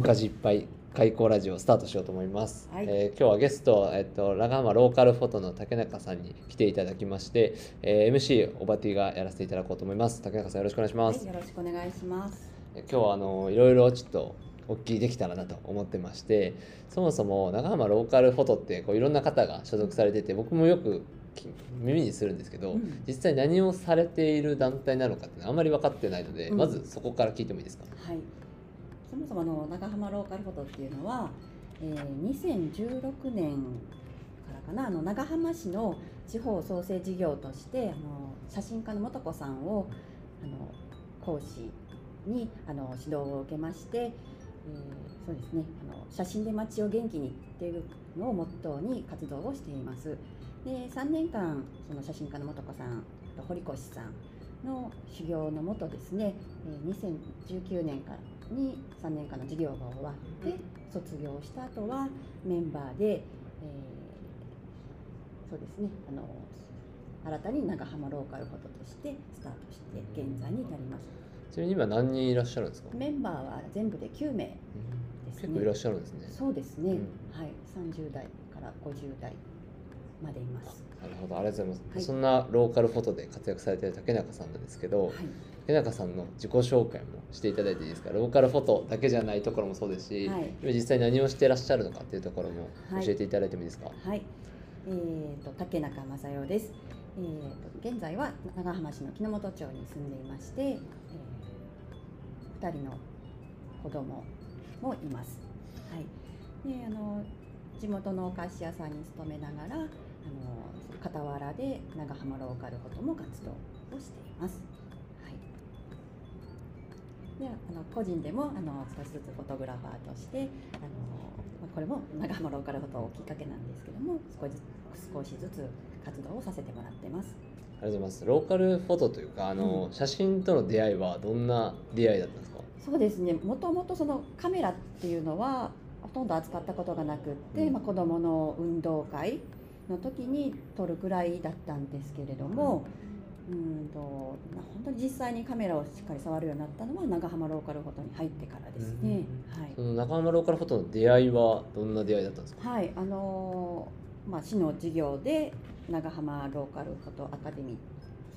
面かじいっぱい開口ラジオスタートしようと思います、はい。えー今日はゲスト、えっと、長浜ローカルフォトの竹中さんに来ていただきまして、えー MC おばてぃがやらせていただこうと思います。竹中さんよろしくお願いします、はい、よろしくお願いします。今日はあのいろいろちょっとお聞きできたらなと思ってましてそもそも長浜ローカルフォトってこういろんな方が所属されてて僕もよくき耳にするんですけど、うん。実際何をされている団体なのかってあんまり分かってないので、うん。まずそこから聞いてもいいですか？はい。そもそもの長浜ローカルフォトっていうのは、えー、2016年からかなあの長浜市の地方創生事業としてあの写真家の素子さんをあの講師にあの指導を受けまして、えーそうですねあの写真で街を元気にっていうのをモットーに活動をしています。で3年間その写真家の素子さんと堀越さんの修行のもとですね、2019年からに3年間の授業が終わって卒業した後はメンバーで、えーそうですねあの新たに長浜ローカルフォトとしてスタートして現在に至ります。ちなみに今何人いらっしゃるんですか、メンバーは全部で9名ですね。結構いらっしゃるんですね。そうですね、うん。はい。30代から50代までいます。なるほど。ありがとうございます、はい。そんなローカルフォトで活躍されている竹中さんなんですけど、はい竹中さんの自己紹介もしていただいていいですか？ローカルフォトだけじゃないところもそうですし、はい。今実際何をしてらっしゃるのかっていうところもはい。教えていただいてもいいですか、はい、えー、と竹中正代です、えー、と現在は長浜市の木之本町に住んでいまして、えー、2人の子供もいます、はい、であの地元のお菓子屋さんに勤めながらあの傍らで長浜ローカルフォトも活動をしています、はいであの個人でもあの少しずつフォトグラファーとしてあのまあこれも長浜ローカルフォトをきっかけなんですけども少しずつ少しずつ活動をさせてもらってます。ありがとうございます。ローカルフォトというかあの、うん。写真との出会いはどんな出会いだったんですか？そうですね。もともとそのカメラっていうのはほとんど扱ったことがなくって、うん。まあ、子どもの運動会の時に撮るくらいだったんですけれども、うんとな本当に実際にカメラをしっかり触るようになったのは長浜ローカルフォトに入ってからですね。はい。その中浜ローカルフォトの出会いはどんな出会いだったんですか？はい、あのーまあ、市の事業で長浜ローカルフォトアカデミー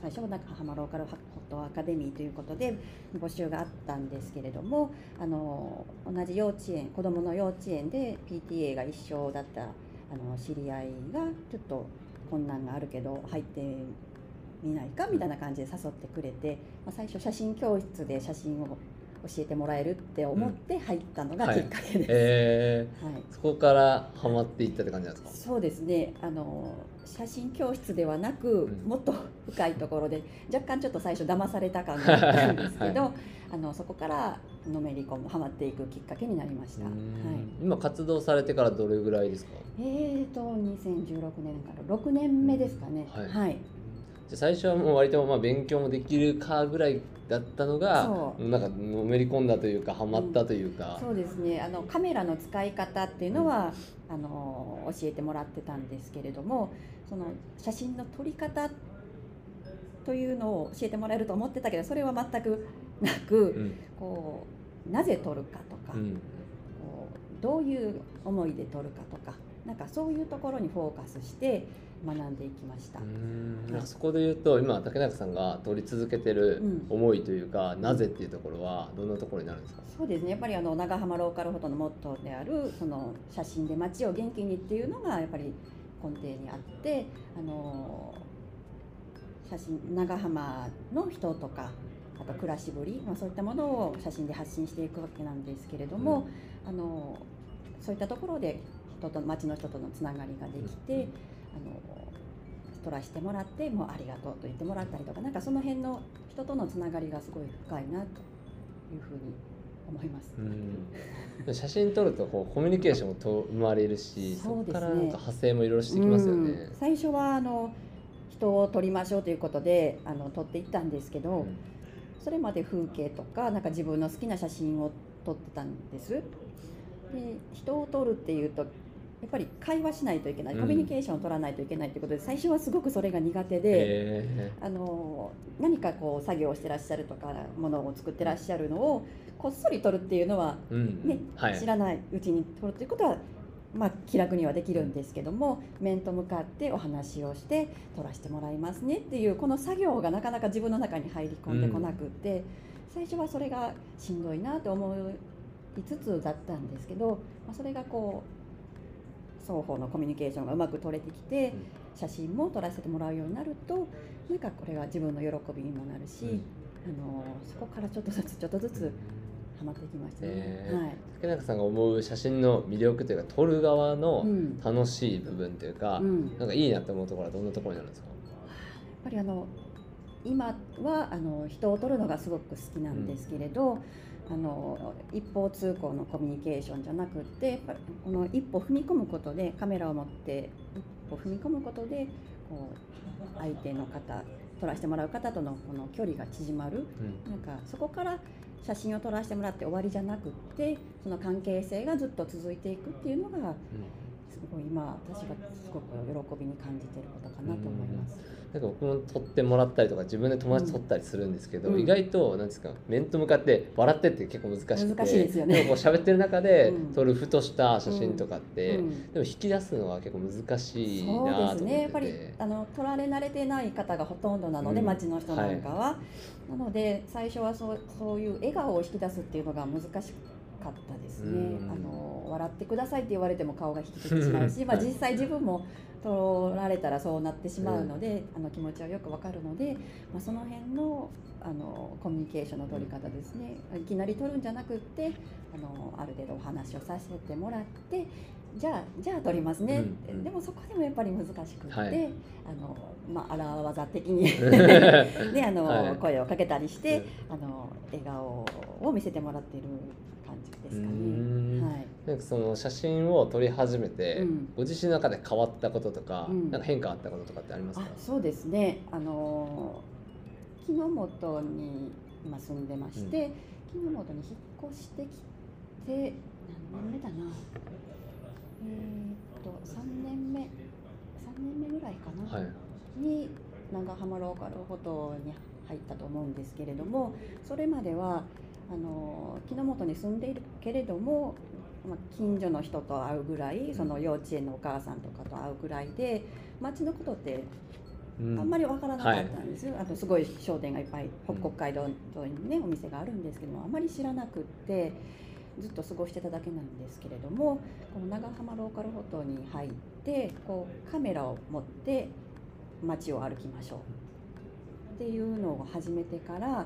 最初は長浜ローカルフォトアカデミーということで募集があったんですけれども、あのー同じ幼稚園子どもの幼稚園で PTA が一緒だったあの知り合いがちょっと困難があるけど入ってみないかみたいな感じで誘ってくれて、まあ、最初写真教室で写真を教えてもらえるって思って入ったのがきっかけです。えはい。ー、そこからハマっていったって感じなんですか？そうですね。あの写真教室ではなく、うん。もっと深いところで若干ちょっと最初騙された感があったんですけど、は あのそこからのめり込むハマっていくきっかけになりました。はい、今活動されてからどれぐらいですか？えーと2016年から6年目ですかね。はい。はい、最初はもう割とまあ勉強もできるかぐらいだったのがなんかのめり込んだというかハマったというか、そうですね。あのカメラの使い方っていうのは、あの教えてもらってたんですけれどもその写真の撮り方というのを教えてもらえると思ってたけどそれは全くなく、うん。こうなぜ撮るかとか、うん。こうどういう思いで撮るかとかなんかそういうところにフォーカスして学んでいきました。うん。なんかそこで言うと今竹中さんが撮り続けてるうん。思いというか、なぜっていうところはどんなところになるんですか、そうですね。やっぱりあの長浜ローカルフォトのモットーであるその写真で街を元気にっていうのがやっぱり根底にあってあの写真長浜の人とかあと暮らしぶり、まあ、そういったものを写真で発信していくわけなんですけれども、あのそういったところで人と街の人とのつながりができて、あの撮らせてもらってもうありがとうと言ってもらったりとかなんかその辺の人とのつながりがすごい深いなというふうに思います。うん写真撮るとこうコミュニケーションもと生まれるしそねからなんか派生もいろいろしてきますよね。うん最初はあの人を撮りましょうということであの撮っていったんですけど、うんそれまで風景とかなんか自分の好きな写真を撮ってたんです。で人を撮るっていうとやっぱり会話しないといけないうん。コミュニケーションを取らないといけないということで最初はすごくそれが苦手で。えあの何かこう作業をしてらっしゃるとかものを作ってらっしゃるのをこっそり取るっていうのは、ーうん。ねはい。知らないうちに取るということは、まあ、気楽にはできるんですけども面と向かってお話をして取らせてもらいますねっていうこの作業がなかなか自分の中に入り込んでこなくって、最初はそれがしんどいなと思いつつだったんですけど、まあ、それがこう双方のコミュニケーションがうまく取れてきて、うん。写真も撮らせてもらうようになるとなんかこれは自分の喜びにもなるし、うん。あのそこからちょっとずつちょっとずつハマってきましたね。えー。はい。竹中さんが思う写真の魅力というか撮る側のうん。楽しい部分というか、うん、やっなんかいいなって思うところはどんなところになるんですか？ぱりあの今はあの人を撮るのがすごく好きなんですけれど、あの一方通行のコミュニケーションじゃなくってやっぱりこの一歩踏み込むことでカメラを持って一歩踏み込むことでこう相手の方撮らせてもらう方とのこの距離が縮まる。うん。なんかそこから写真を撮らせてもらって終わりじゃなくってその関係性がずっと続いていくっていうのがすごい今私がすごく喜びに感じていることかなと思います。なんか僕も撮ってもらったりとか自分で友達撮ったりするんですけど、うん。意外となんですか面と向かって笑ってって結構難しくて難しいですよね。もこう喋ってる中でうん。撮るふとした写真とかって、うん。でも引き出すのは結構難しいそうなと思ってて。ですね。やっぱりあの撮られ慣れてない方がほとんどなので、うん。街の人なんかは、なので最初はそうそういう笑顔を引き出すっていうのが難しかったですね、うん。あの笑ってくださいって言われても顔が引きつってしまうし、まあ、はい実際自分も撮られたらそうなってしまうので、あの気持ちはよくわかるので、まあ、その辺のあのコミュニケーションの取り方ですね。いきなり撮るんじゃなくってあのある程度お話をさせてもらってじゃあじゃあ撮りますね、うんうん。でもそこでもやっぱり難しくって、はい。あのまあ、荒技的に。ねあの、はい。声をかけたりして、あの笑顔を見せてもらっているですかね。ん。はい。なんかその写真を撮り始めて、うん。ご自身の中で変わったこととか、うん。なんか変化あったこととかってありますか？あそうですね。あの木の本に今住んでまして、木の本に引っ越してきて何年目だな。えーっと3年目3年目ぐらいかな、はい。に長浜ローカルフォトに入ったと思うんですけれどもそれまではあの木の本に住んでいるけれども、まあ、近所の人と会うぐらいその幼稚園のお母さんとかと会うぐらいで町のことってうあんまりわからなかったんですよ、あとすごい商店がいっぱい北北海道にねお店があるんですけどもあまり知らなくってずっと過ごしてただけなんですけれどもこの長浜ローカルフォトに入ってこうカメラを持って街を歩きましょうっていうのを始めてから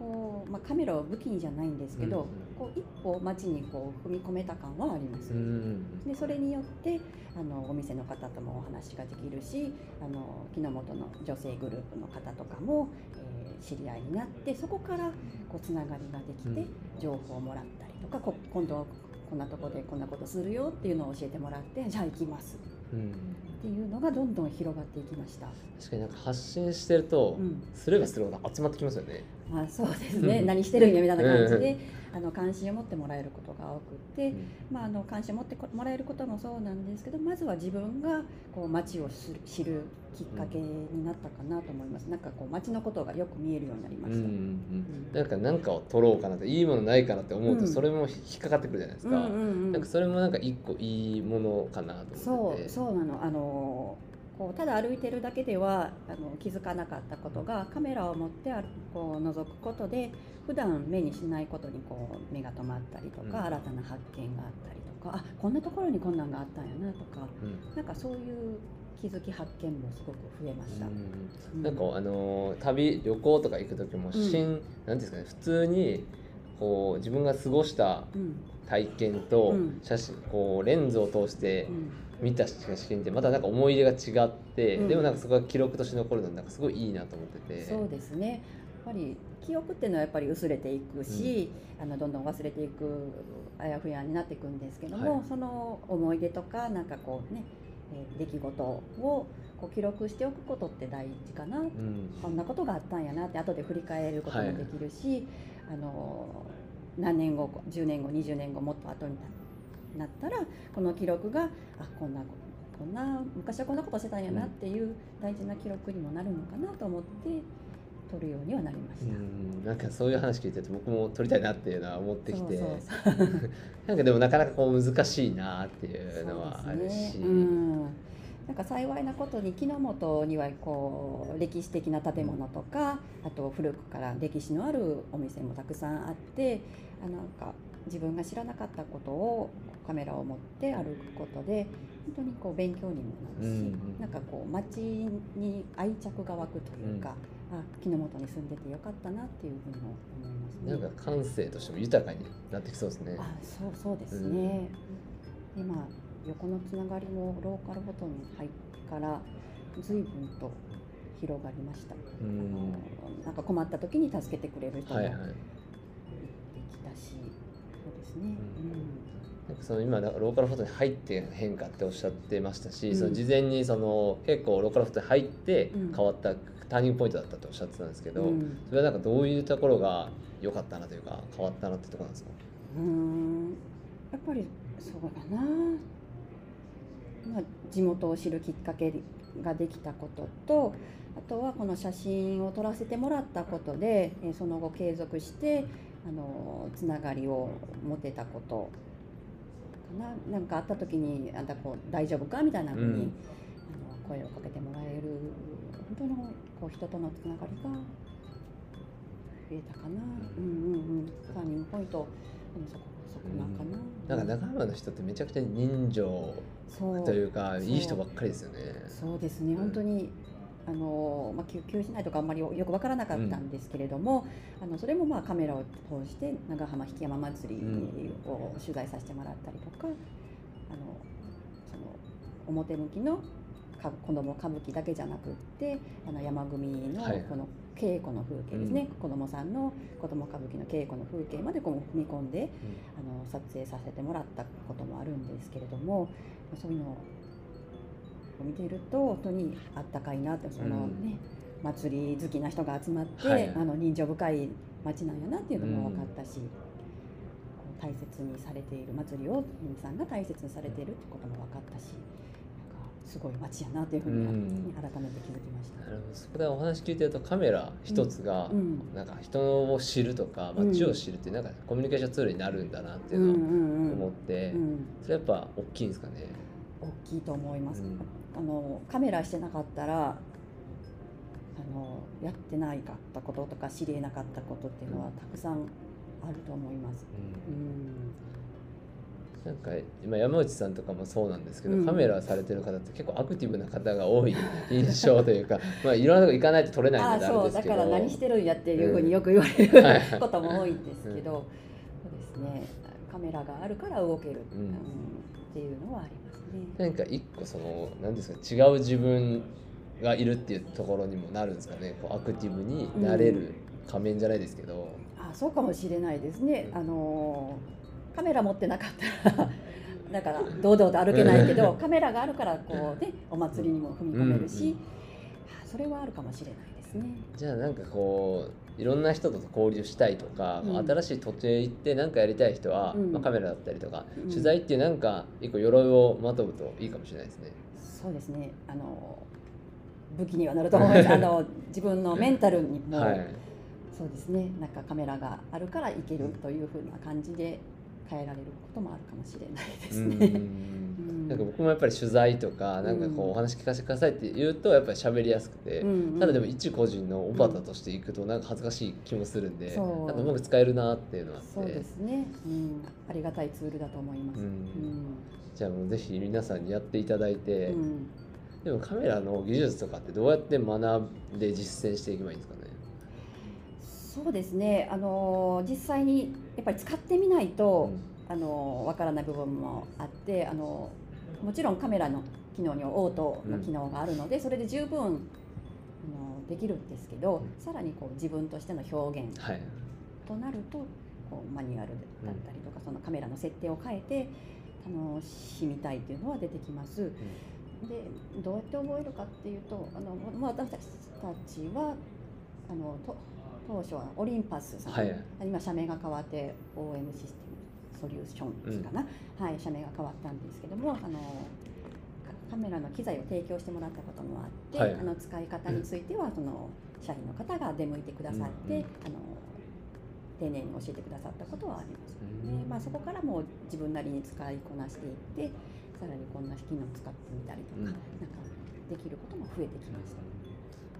こう、まあ、カメラを武器にじゃないんですけど、うん。こう一歩街にこう踏み込めた感はあります。うん。でそれによってあのお店の方ともお話ができるしあの木の本の女性グループの方とかも、えー知り合いになってそこからこうつながりができて、うん。情報をもらったりとかこ今度はこんなとこでこんなことするよっていうのを教えてもらってじゃあ行きます。うんっていうのがどんどん広がっていきました。確かになんか発信してると、うんすればするほど集まってきますよね。まあ、そうですね何してるんやみたいな感じであの関心を持ってもらえることが多くて、まあ、あの関心を持ってもらえることもそうなんですけどまずは自分がこう街を知るきっかけになったかなと思います、なんかこう街のことがよく見えるようになりました、うんうんうん、なんか何かを取ろうかなっていいものないかなって思うと、うん。それも引っかかってくるじゃないですか、うんうんうん。なんかそれもなんか一個いいものかなと思ってて。そうそうなの。あのこうただ歩いてるだけではあの気づかなかったことがカメラを持ってあこう覗くことで普段目にしないことにこう目が止まったりとか、うん。新たな発見があったりとかあこんなところにこんなんがあったんやなとかうん。なんかそういう気づき発見もすごく増えました。うん。うん。なんかあのー旅旅行とか行く時も写真、なんていうんですかね普通にこう自分が過ごしたうん。体験とうん。写真、こうレンズを通してうん見た写真ってまたなんか思い出が違って、うん。でもなんかそこが記録として残るのなんかすごいいいなと思ってて。そうですね。やっぱり記憶っていうのはやっぱり薄れていくし、あのどんどん忘れていくあやふやになっていくんですけども、はい。その思い出とかなんかこうね、えー出来事をこう記録しておくことって大事かな、うん。こんなことがあったんやなって後で振り返ることもできるし、あの何年後10年後20年後もっと後にななったらこの記録があこんなこんな昔はこんなことしてたんやなっていう大事な記録にもなるのかなと思って撮るようにはなりました。うん。なんかそういう話聞いてると僕も撮りたいなっていうのは思ってきて。なんかでもなかなかこう難しいなっていうのはあるし、ねうん、なんか幸いなことに木の本にはこう歴史的な建物とかあと古くから歴史のあるお店もたくさんあってあなんか自分が知らなかったことをカメラを持って歩くことで本当にこう勉強にもなるし、うんうん。なんかこう街に愛着が湧くというか、あ木の本に住んでてよかったなっていうふうにも思いますね。なんか感性としても豊かになってきそうですね。あそうそうですね、でまあ横のつながりもローカルフォトに入ってから随分と広がりました、うん。あのなんか困った時に助けてくれる人もはいはい。きたし、そうですね、なんかその今ローカルフォトに入って変化っておっしゃってましたし、うん。その事前にその結構ローカルフォトに入ってうん。変わったターニングポイントだったっておっしゃってたんですけど、うん。それはなんかどういうところが良かったなというか変わったなってところなんですか？うんうん。やっぱりそうだな、まあ、地元を知るきっかけができたこととあとはこの写真を撮らせてもらったことでえーその後継続してあのつながりを持てたことかななんかあった時に「あんたこう大丈夫か?」みたいなふうに、うんあの声をかけてもらえる本当のこう人とのつながりが増えたかな、うんうんうん、ターニングポイントうんそこそこなんかな。なんか長浜の人ってめちゃくちゃ人情というかいい人ばっかりですよね。そうですね、うん本当にあの、まあ、救急しないとかあんまりよよくわからなかったんですけれども、あのそれもまあカメラを通して長浜引山祭りを取材させてもらったりとか、あのその表向きのか子供歌舞伎だけじゃなくってあの山組のはい。この稽古の風景ですね、子供さんの子供歌舞伎の稽古の風景までこう踏み込んであの撮影させてもらったこともあるんですけれどもそういうのを見ていると本当にあったかいなってそのうん。ね、祭り好きな人が集まって、はい。あの人情深い街なんやなっていうのも分かったし、大切にされている祭りを皆さんが大切にされているってことも分かったしすごい街やなっていうふうに改めて気づきました。なるほど。そこでお話聞いてるとカメラ一つがうん。なんか人を知るとか街を知るっていうなんかコミュニケーションツールになるんだなっていうのをうんうんうん。思ってうん。それやっぱ大きいんですかね。大きいと思います、うん。あのカメラしてなかったらあのやってないかったこととか知りえなかったことっていうのはたくさんあると思います。うん。なんか今山内さんとかもそうなんですけど、うん。カメラされてる方って結構アクティブな方が多い印象というか まあいろんなとこ行かないと撮れないのであれそうだですけど。から何してるんやっていうふうによく言われはい。ることも多いんですけど、そうですね。カメラがあるから動ける、っていうのはありますね。なんか一個その何ですか違う自分がいるっていうところにもなるんですかね。こうアクティブになれる仮面じゃないですけど、あそうかもしれないですね。あのカメラ持ってなかったら だから堂々と歩けないけどカメラがあるからこうねお祭りにも踏み込めるし、うん。うん。あそれはあるかもしれないですね。じゃあなんかこういろんな人と交流したいとか、うん新しい土地へ行って何かやりたい人は、うんまあ、カメラだったりとか、うん取材っていうなんか一個鎧をまとうといいかもしれないですね。そうですね。あの武器にはなると思います。あの自分のメンタルにも、はいそうですね。なんかカメラがあるからいけるというふうな感じで変えられることもあるかもしれないですうね。なんか僕もやっぱり取材とかなんかこううんお話聞かせてくださいって言うとやっぱり喋りやすくて、うんうん。ただでも一個人のオバタとしていくとなんか恥ずかしい気もするんで、そう。なんかうまく使えるなっていうのがあって。そうですね、うん。ありがたいツールだと思います。ううん。ん。じゃあもうぜひ皆さんにやっていただいて、うん。でもカメラの技術とかってどうやって学んで実践していけばいいんですかね？そうですね。あの実際にやっぱり使ってみないと、あのわからない部分もあって、あのもちろんカメラの機能にはオートの機能があるので、それで十分あのできるんですけど、さらにこう自分としての表現はい。となるとこうマニュアルだったりとか、そのカメラの設定を変えて楽しみたいっていうのは出てきます。でどうやって覚えるかっていうとあの、まあ、私たちはあのと当初はオリンパスさん、はい。今社名が変わって OM システムソリューションズかな、はい、社名が変わったんですけどもあのカメラの機材を提供してもらったこともあって、はい。あの使い方についてはその社員の方が出向いてくださって、うん。うんあの丁寧に教えてくださったことはありますうん。ね、まあ、そこからも自分なりに使いこなしていってさらにこんな機能を使ってみたりとか,、うん。なんかできることも増えてきました。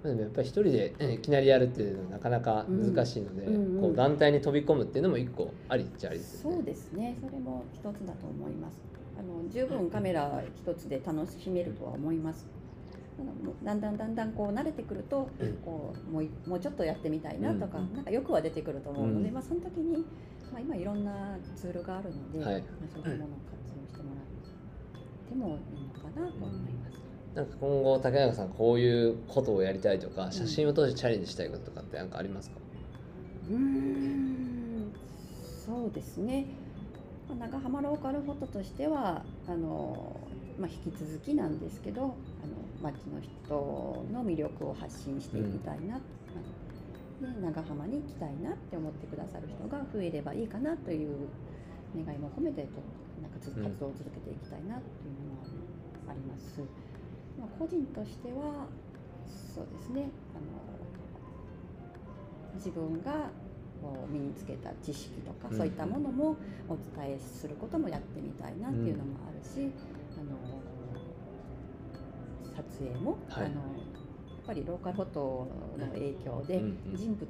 でもやっぱり一人でえいきなりやるっていうのはなかなか難しいので、うんうんうん。こう団体に飛び込むっていうのも一個ありっちゃありですよね。そうですね。それも一つだと思います。あの十分カメラ一つで楽しめるとは思います。ただんだんだんだんこう慣れてくるとうん。こうもういもうちょっとやってみたいなとか、うんうん。なんか欲は出てくると思うので、うん。まあ、その時に、まあ、今いろんなツールがあるので、はい。まあ、そういうものを活用してもらってもいいのかなと思います。なんか今後竹中さんこういうことをやりたいとか写真を通してチャレンジしたいこととかって何かありますか、うーんそうですね。まあ長浜ローカルフォトとしてはあの、まあ、引き続きなんですけどあの町の人の魅力を発信していきたいな、まあで長浜に行きたいなって思ってくださる人が増えればいいかなという願いも込めてとなんか活動を続けていきたいなっていうのはあります。まあ、個人としてはそうですね。あの自分がこう身につけた知識とか、うん。そういったものもお伝えすることもやってみたいなっていうのもあるし、あの撮影も、はい。あのやっぱりローカルフォトの影響でうんうん。人物、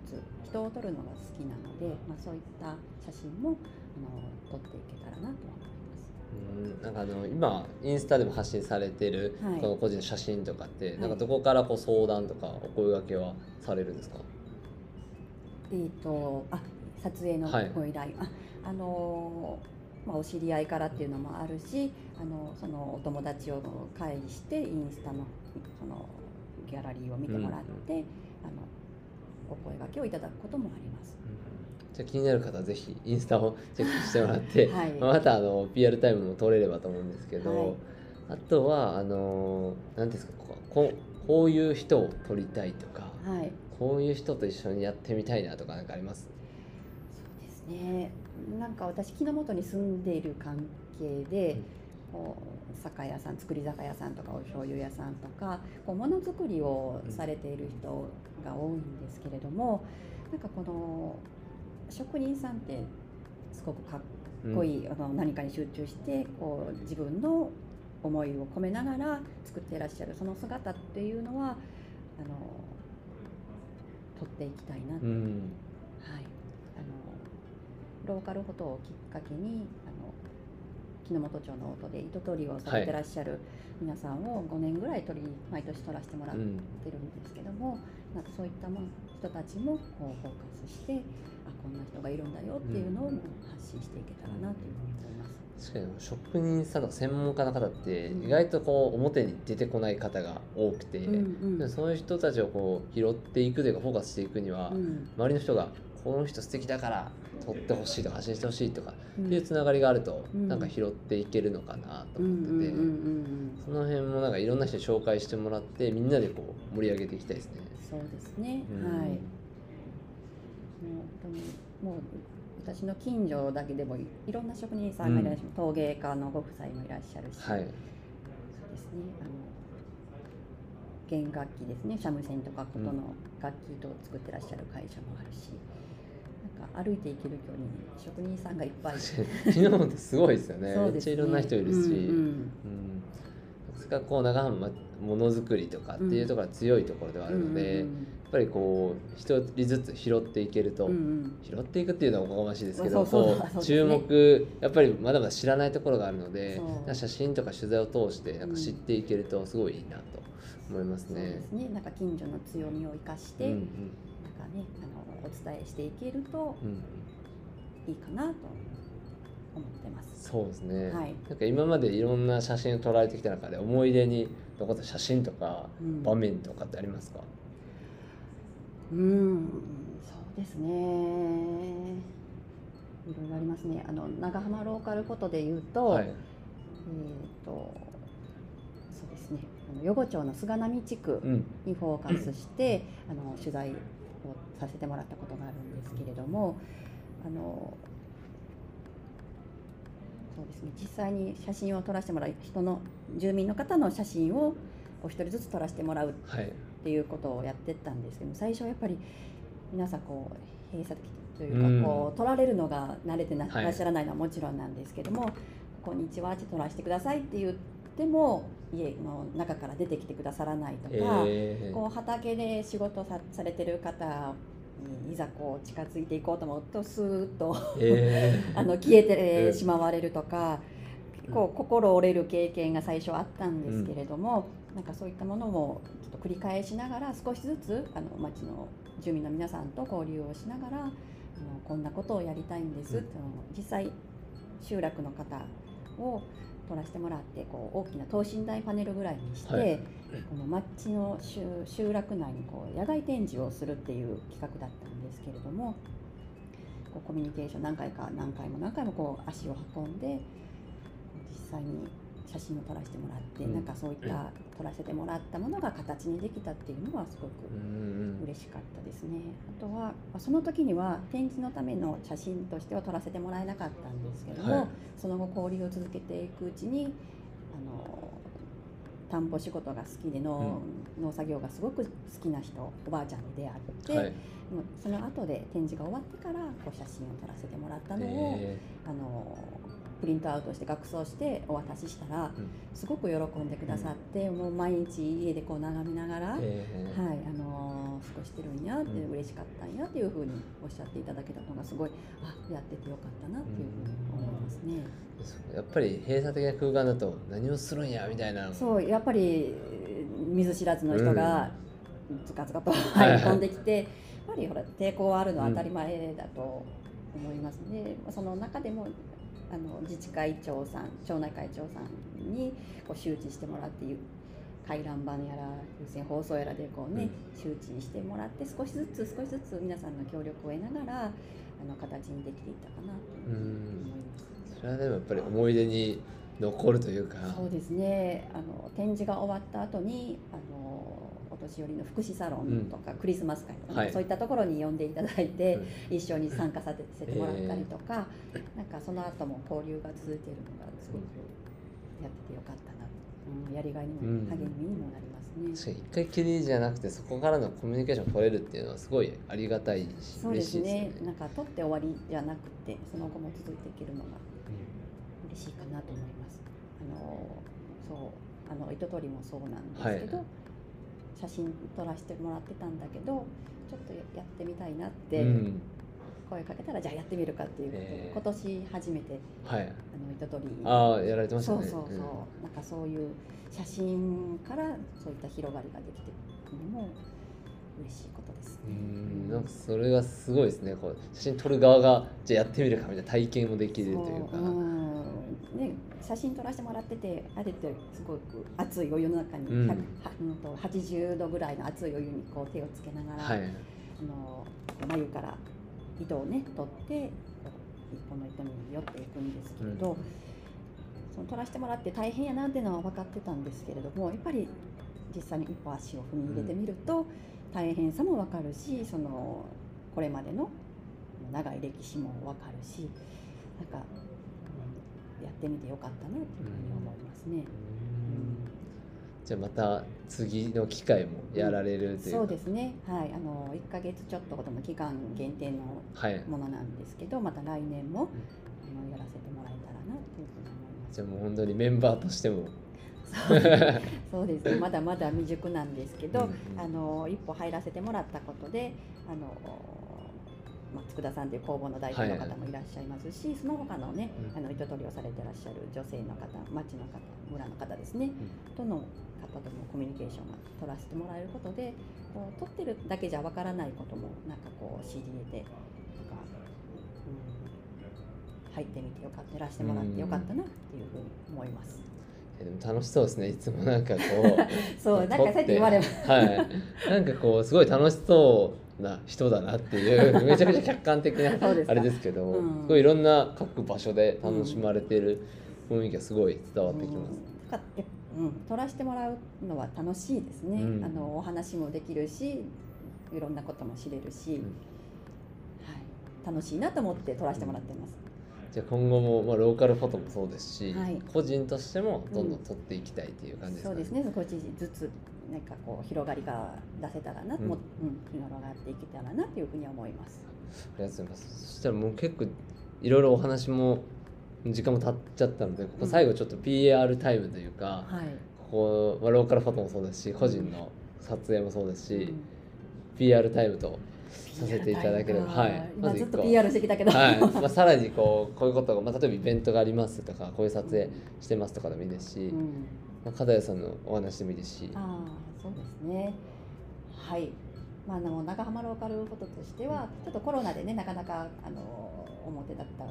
人を撮るのが好きなので、まあ、そういった写真もあの撮っていけたらなとは思います。うん。なんかあの今インスタでも発信されてるはい。この個人の写真とかって、い。なんかどこからこう相談とかお声掛けはされるんですか、えー、とあ撮影のはい。ご依頼、ああのーまあ、お知り合いからっていうのもあるしあのそのお友達を介してインスタのそのギャラリーを見てもらって、あのお声掛けをいただくこともあります。じゃあ気になる方はぜひインスタをチェックしてもらって、はい。またあの PR タイムも取れればと思うんですけど、はい。あとはあの何ですかこうこうこういう人を撮りたいとかはい。こういう人と一緒にやってみたいなとか何かあります？そうですね。なんか私木の元に住んでいる関係で、こう酒屋さん作り酒屋さんとかお醤油屋さんとかこうものづくりをされている人が多いんですけれどもなんかこの職人さんってすごくかっこいい、あの何かに集中してこう自分の思いを込めながら作っていらっしゃるその姿っていうのはあの撮っていきたいなとうん。はい、あのローカルフォトをきっかけにあの木之本町の音で糸取りをされてらっしゃる皆さんを5年ぐらい取り毎年取らせてもらってうんるんですけども、なんかそういったもん人たちもこうフォーカスしてあこんな人がいるんだよっていうのを発信していけたらなというふうに思います。確かに職人さんとか専門家の方ってうん。意外とこう表に出てこない方が多くて、うんうん。そういう人たちをこう拾っていくというかフォーカスしていくには、うん。周りの人がこの人素敵だから撮ってほしいとか発信してほしいとかうん。っていうつながりがあると、うん。なんか拾っていけるのかなとうん思ってて、その辺もなんかいろんな人に紹介してもらってみんなでこう盛り上げていきたいですね。そうですね、うん。はい。もう本当にもう私の近所だけでもいいろんな職人さんがいらっしゃる、陶芸家のご夫妻もいらっしゃるし、はい、そうですね。あの弦楽器ですね、三味線とか琴の楽器と作ってらっしゃる会社もあるし、なんか歩いていける距離に職人さんがいっぱい。昨日ってすごいですよね。ね。めっちゃいろんな人いるし、うんうん。うんそれからこう長浜ものづくりとかっていうところが強いところではあるので、うんやっぱりこう一人ずつ拾っていけると、うんうん。拾っていくっていうのはおこがましいですけど、こそうう注目やっぱりまだまだ知らないところがあるので写真とか取材を通してなんか知っていけるとすごいいいなと思いますね。そうで。すね。なんか近所の強みを生かして、うんうん。なんかね、あのお伝えしていけるとうん、いいかなと思ってます。そうですね、はいなんか今までいろんな写真を撮られてきた中で思い出に残った写真とかうん場面とかってありますか、うん、そうですね。いろいろありますね。あの長浜ローカルフォトで言うと、はいえっ、とそうですね。余呉町の菅波地区うんにフォーカスして、あの取材をさせてもらったことがあるんですけれども、あのそうですね。実際に写真を撮らせてもらう人の住民の方の写真をお一人ずつ撮らせてもらうはい。っていうことをやってったんですけど最初はやっぱり皆さんこう閉鎖的といううん。かこう撮られるのが慣れてなはい。らっしゃらないのはもちろんなんですけども「こんにちは」って撮らせてくださいって言っても家の中から出てきてくださらないとか、えー。こう畑で仕事さされてる方にいざこう近づいていこうと思うとスーッとえ あの消えうんてしまわれるとか、結構心折れる経験が最初あったんですけれども、なんかそういったものもちょっと繰り返しながら少しずつあの町の住民の皆さんと交流をしながらあのこんなことをやりたいんです、うんその実際集落の方を撮らせてもらってこう大きな等身大パネルぐらいにして、はい。この町の集集落内にこう野外展示をするっていう企画だったんですけれどもこうコミュニケーション何回か何回も何回もこう足を運んで実際に写真を撮らせてもらって、うん。なんかそういった撮らせてもらったものが形にできたっていうのはすごくうん。嬉しかったですね。あとはまあその時には展示のための写真としては撮らせてもらえなかったんですけども、はい。その後交流を続けていくうちにあの田んぼ仕事が好きで農,、農作業がすごく好きな人おばあちゃんに出会って、はい。その後で展示が終わってからこう写真を撮らせてもらったのを、えあのプリントアウトして額装してお渡ししたらうん。すごく喜んでくださって、もう毎日家でこう眺めながら。はい、あのー過ごしてるんやってうん。嬉しかったんやっていうふうにおっしゃっていただけたのがすごいあやっててよかったなっていうふうに思いますね。やっぱり閉鎖的な空間だと何をするんやみたいな。そうやっぱり見ず知らずの人がズカズカと入り込んできて、やっぱりほら抵抗あるのは当たり前だと思いますね。その中でもあの自治会長さん町内会長さんにこう周知してもらっていう回覧板やら有線放送やらでこうね、周知してもらって少しずつ少しずつ皆さんの協力を得ながらあの形にできていったかなとう思いんます。それはでもやっぱり思い出に残るというか。そうですね。あの展示が終わった後にあのお年寄りの福祉サロンとか、クリスマス会とか、はいそういったところに呼んでいただいて、うん一緒に参加させてもらったりとか、なんかその後も交流が続いているのがすごくやっててよかったな、うん、やりがいにもうん励みにもなりますね。確かに一回きりじゃなくてそこからのコミュニケーションを取れるっていうのはすごいありがたいしそうです嬉しいですよねね。なんか取って終わりじゃなくてその後も続いていけるのが嬉しいかなと思います。あのそうあの糸取りもそうなんですけど、はい写真撮らせてもらってたんだけどちょっとやってみたいなっうてん。声かけたら、じゃあやってみるかっていうこと。で、え。ー今年初めてはい。あの糸取り。ああやられてましたね。そうそうそう、なんかそういう写真からそういった広がりができてくるのも嬉しいことです。うね。んなんかそれがすごいですね。こう写真撮る側がじゃあやってみるかみたいな体験もできるというか。そう。うん。ね、写真撮らせてもらっててあれってすごく熱いお湯の中に、うん。100はうんと80度ぐらいの熱いお湯にこう手をつけながら、はい。あの眉から糸をね取って一本の糸に寄っていくんですけれど、うん。その撮らせてもらって大変やなっていうのは分かってたんですけれどもやっぱり実際に一歩足を踏み入れてみると、大変さも分かるしそのこれまでの長い歴史も分かるしなんか、うんやってみてよかったなっていうふうに思いますね。じゃあまた次の機会もやられるというか、そうですね、はい、あの1ヶ月ちょっとほどの期間限定のはい。ものなんですけどまた来年もあのやらせてもらえたらなというふうに思います。じゃあもう本当にメンバーとしてもそうです。ね、まだまだ未熟なんですけど、うんうん。あの一歩入らせてもらったことで、あのまあ、佃さんという工房の代表の方もいらっしゃいますし、その他のね、うん。あの糸取りをされてらっしゃる女性の方、町の方、村の方ですね、との方ともコミュニケーションが取らせてもらえることで、こう取ってるだけじゃわからないこともなんかこう知り得て、なんか、うん、入ってみてよかった、やらせてもらってよかったなっていうふうに思います。えでも楽しそうですね。いつもなんかこう そう、なんかそうやって言われます。はい。なんかこうすごい楽しそうな人だなっていう めちゃくちゃ客観的なあれですけどうん。すごいいろんな各場所で楽しまれてる雰囲気がすごい伝わってきます、うん。うん、撮らせてもらうのは楽しいですね、うん。あのお話もできるしいろんなことも知れるし、うん。はい、楽しいなと思って撮らせてもらってます、じゃあ今後も、まあ、ローカルフォトもそうですし、はい個人としてもどんどん撮っていきたいっていう感じですかね。そうですね少しずつなんかこう広がりが出せたらな、うんもうん、広がっていけたらなというふうに思います。ありがとうございます。そしたらもう結構いろいろお話も時間も経っちゃったので、ここ最後ちょっと PR タイムというか、はい。ここ、まあ、ローカルフォトもそうですし、個人の撮影もそうですし、うん PR タイムとさせていただければ、はい。今ずっと PR してきたけど、はい、まあ、さらにこうこういうことが、まあ、例えばイベントがありますとかこういう撮影してますとかでもいいですし、うん。まあ、片谷さんのお話でもいいですし、ああそうですね。はい。まああの長浜ローカルフォトとしてはちょっとコロナでねなかなかあの表だった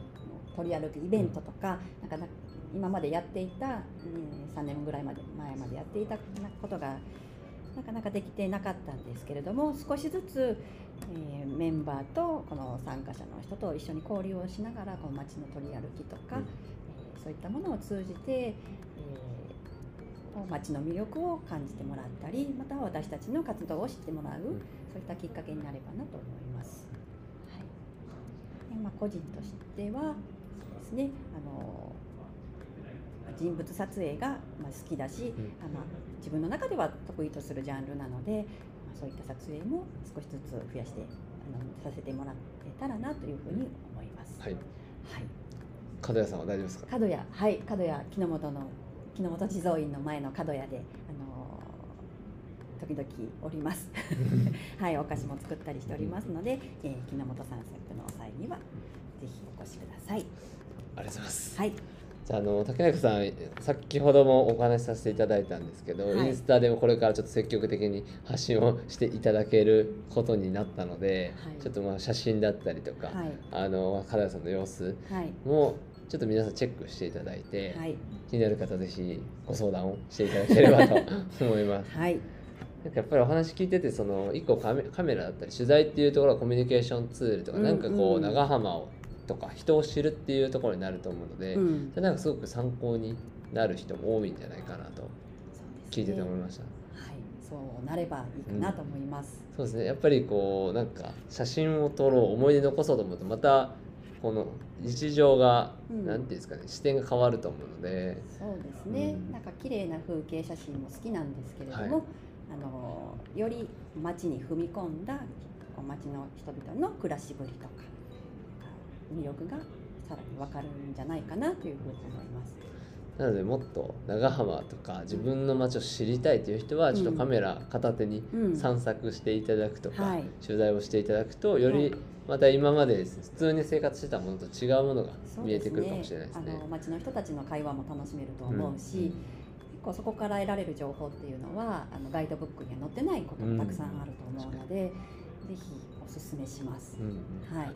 取り歩くイベントとか、なかなか今までやっていた、うん、3年ぐらいまで前までやっていたことがなかなかできてなかったんですけれども少しずつ、えーメンバーとこの参加者の人と一緒に交流をしながらこの街の取り歩きとか、うん。えーそういったものを通じて、えー街の魅力を感じてもらったりまたは私たちの活動を知ってもらう、ん。そういったきっかけになればなと思います。はい。でまあ、個人としてはそうですね。あの人物撮影がまあ好きだし、うん。あまあ、自分の中では得意とするジャンルなので、まあ、そういった撮影も少しずつ増やしてあのさせてもらえたらなというふうに思います。はい、はい。片谷さんは大丈夫ですか？角屋はい角屋木之本の木之本地蔵院の前の角屋であのー時々おります。はいお菓子も作ったりしておりますので、えー、木之本散策の際にはぜひお越しください。ありがとうございます。はいじゃああの竹中さん先ほどもお話しさせていただいたんですけど、はい。インスタでもこれからちょっと積極的に発信をしていただけることになったので、はい。ちょっとまあ写真だったりとか、はい。あの片谷さんの様子はい。もちょっと皆さんチェックしていただいて、はい。気になる方ぜひご相談をしていただければと 思います。はい。なんかやっぱりお話聞いててその一個カメカメラだったり取材っていうところがコミュニケーションツールとか、うんなんかこううん長浜をとか人を知るっていうところになると思うので、うん。なんかすごく参考になる人も多いんじゃないかなと聞いてて思いまました。はい。そうなればいいかなと思います、そうですね。やっぱりこうなんか写真を撮ろう思い出残そうと思うとまたこの日常が、うん。なんていうんですかね視点が変わると思うので。そうですね、うん。なんか綺麗な風景写真も好きなんですけれども、はい。あのより街に踏み込んだ街の人々の暮らしぶりとか魅力がさらに分かるんじゃないかなというふうに思います。なのでもっと長浜とか自分の街を知りたいという人はちょっとカメラ片手にうん。散策していただくとか、はい。取材をしていただくとよりはい。また今まで普通に生活してたものと違うものが見えてくるかもしれないですね。あの。街の人たちの会話も楽しめると思うし、うん。結構そこから得られる情報っていうのはあのガイドブックには載ってないこともたくさんあると思うので、ぜひおすすめします。うんうん。はい、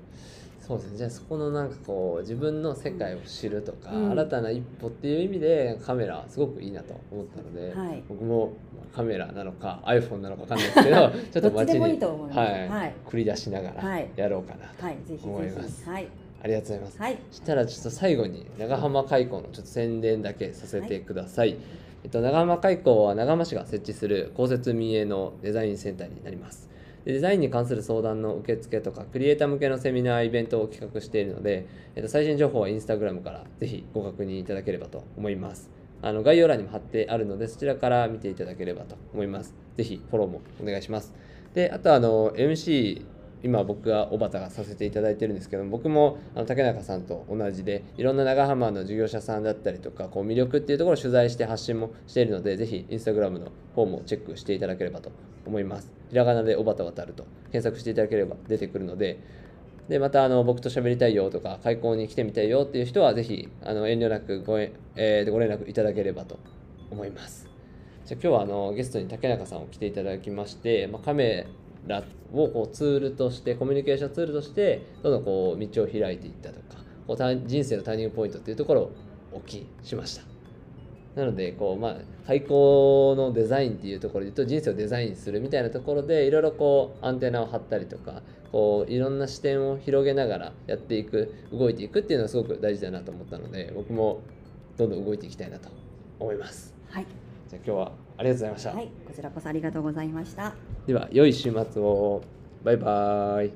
そうですね。じゃあそこのなんかこう自分の世界を知るとか、うん。新たな一歩っていう意味でカメラはすごくいいなと思ったので、はい。僕もまあカメラなのか iPhone なのかわかんないですけど ちょっと街に。はい。はい、繰り出しながらはい。やろうかなと思い。ぜます。ひ、はい、ありがとうございます。はい、そしたらちょっと最後に長浜開港のちょっと宣伝だけさせてください。えっと、長浜開港は長浜市が設置する公設民営のデザインセンターになります。デザインに関する相談の受付とかクリエイター向けのセミナーイベントを企画しているので、えっと、最新情報はインスタグラムからぜひご確認いただければと思います。あの概要欄にも貼ってあるのでそちらから見ていただければと思います。ぜひフォローもお願いします。であとあの MC 今僕が小畑がさせていただいてるんですけど僕もあの竹中さんと同じでいろんな長浜の事業者さんだったりとかこう魅力っていうところを取材して発信もしているのでぜひインスタグラムの方もチェックしていただければと思います。ひらがなで小畑渡ると検索していただければ出てくるのででまたあの僕と喋りたいよとか開講に来てみたいよっていう人はぜひあの遠慮なくご,、えーご連絡いただければと思います。じゃあ今日はあのゲストに竹中さんを来ていただきまして、まあ、カメラをこうツールとしてコミュニケーションツールとしてどんどんこう道を開いていったとかこう人生のターニングポイントっていうところをお聞きしました。なのでこうまあ開口のデザインっていうところで言うと人生をデザインするみたいなところでいろいろこうアンテナを張ったりとかこういろんな視点を広げながらやっていく動いていくっていうのはすごく大事だなと思ったので僕もどんどん動いていきたいなと思います。はい、じゃあ今日はありがとうございました、はい、こちらこそありがとうございました。では良い週末を。バイバーイ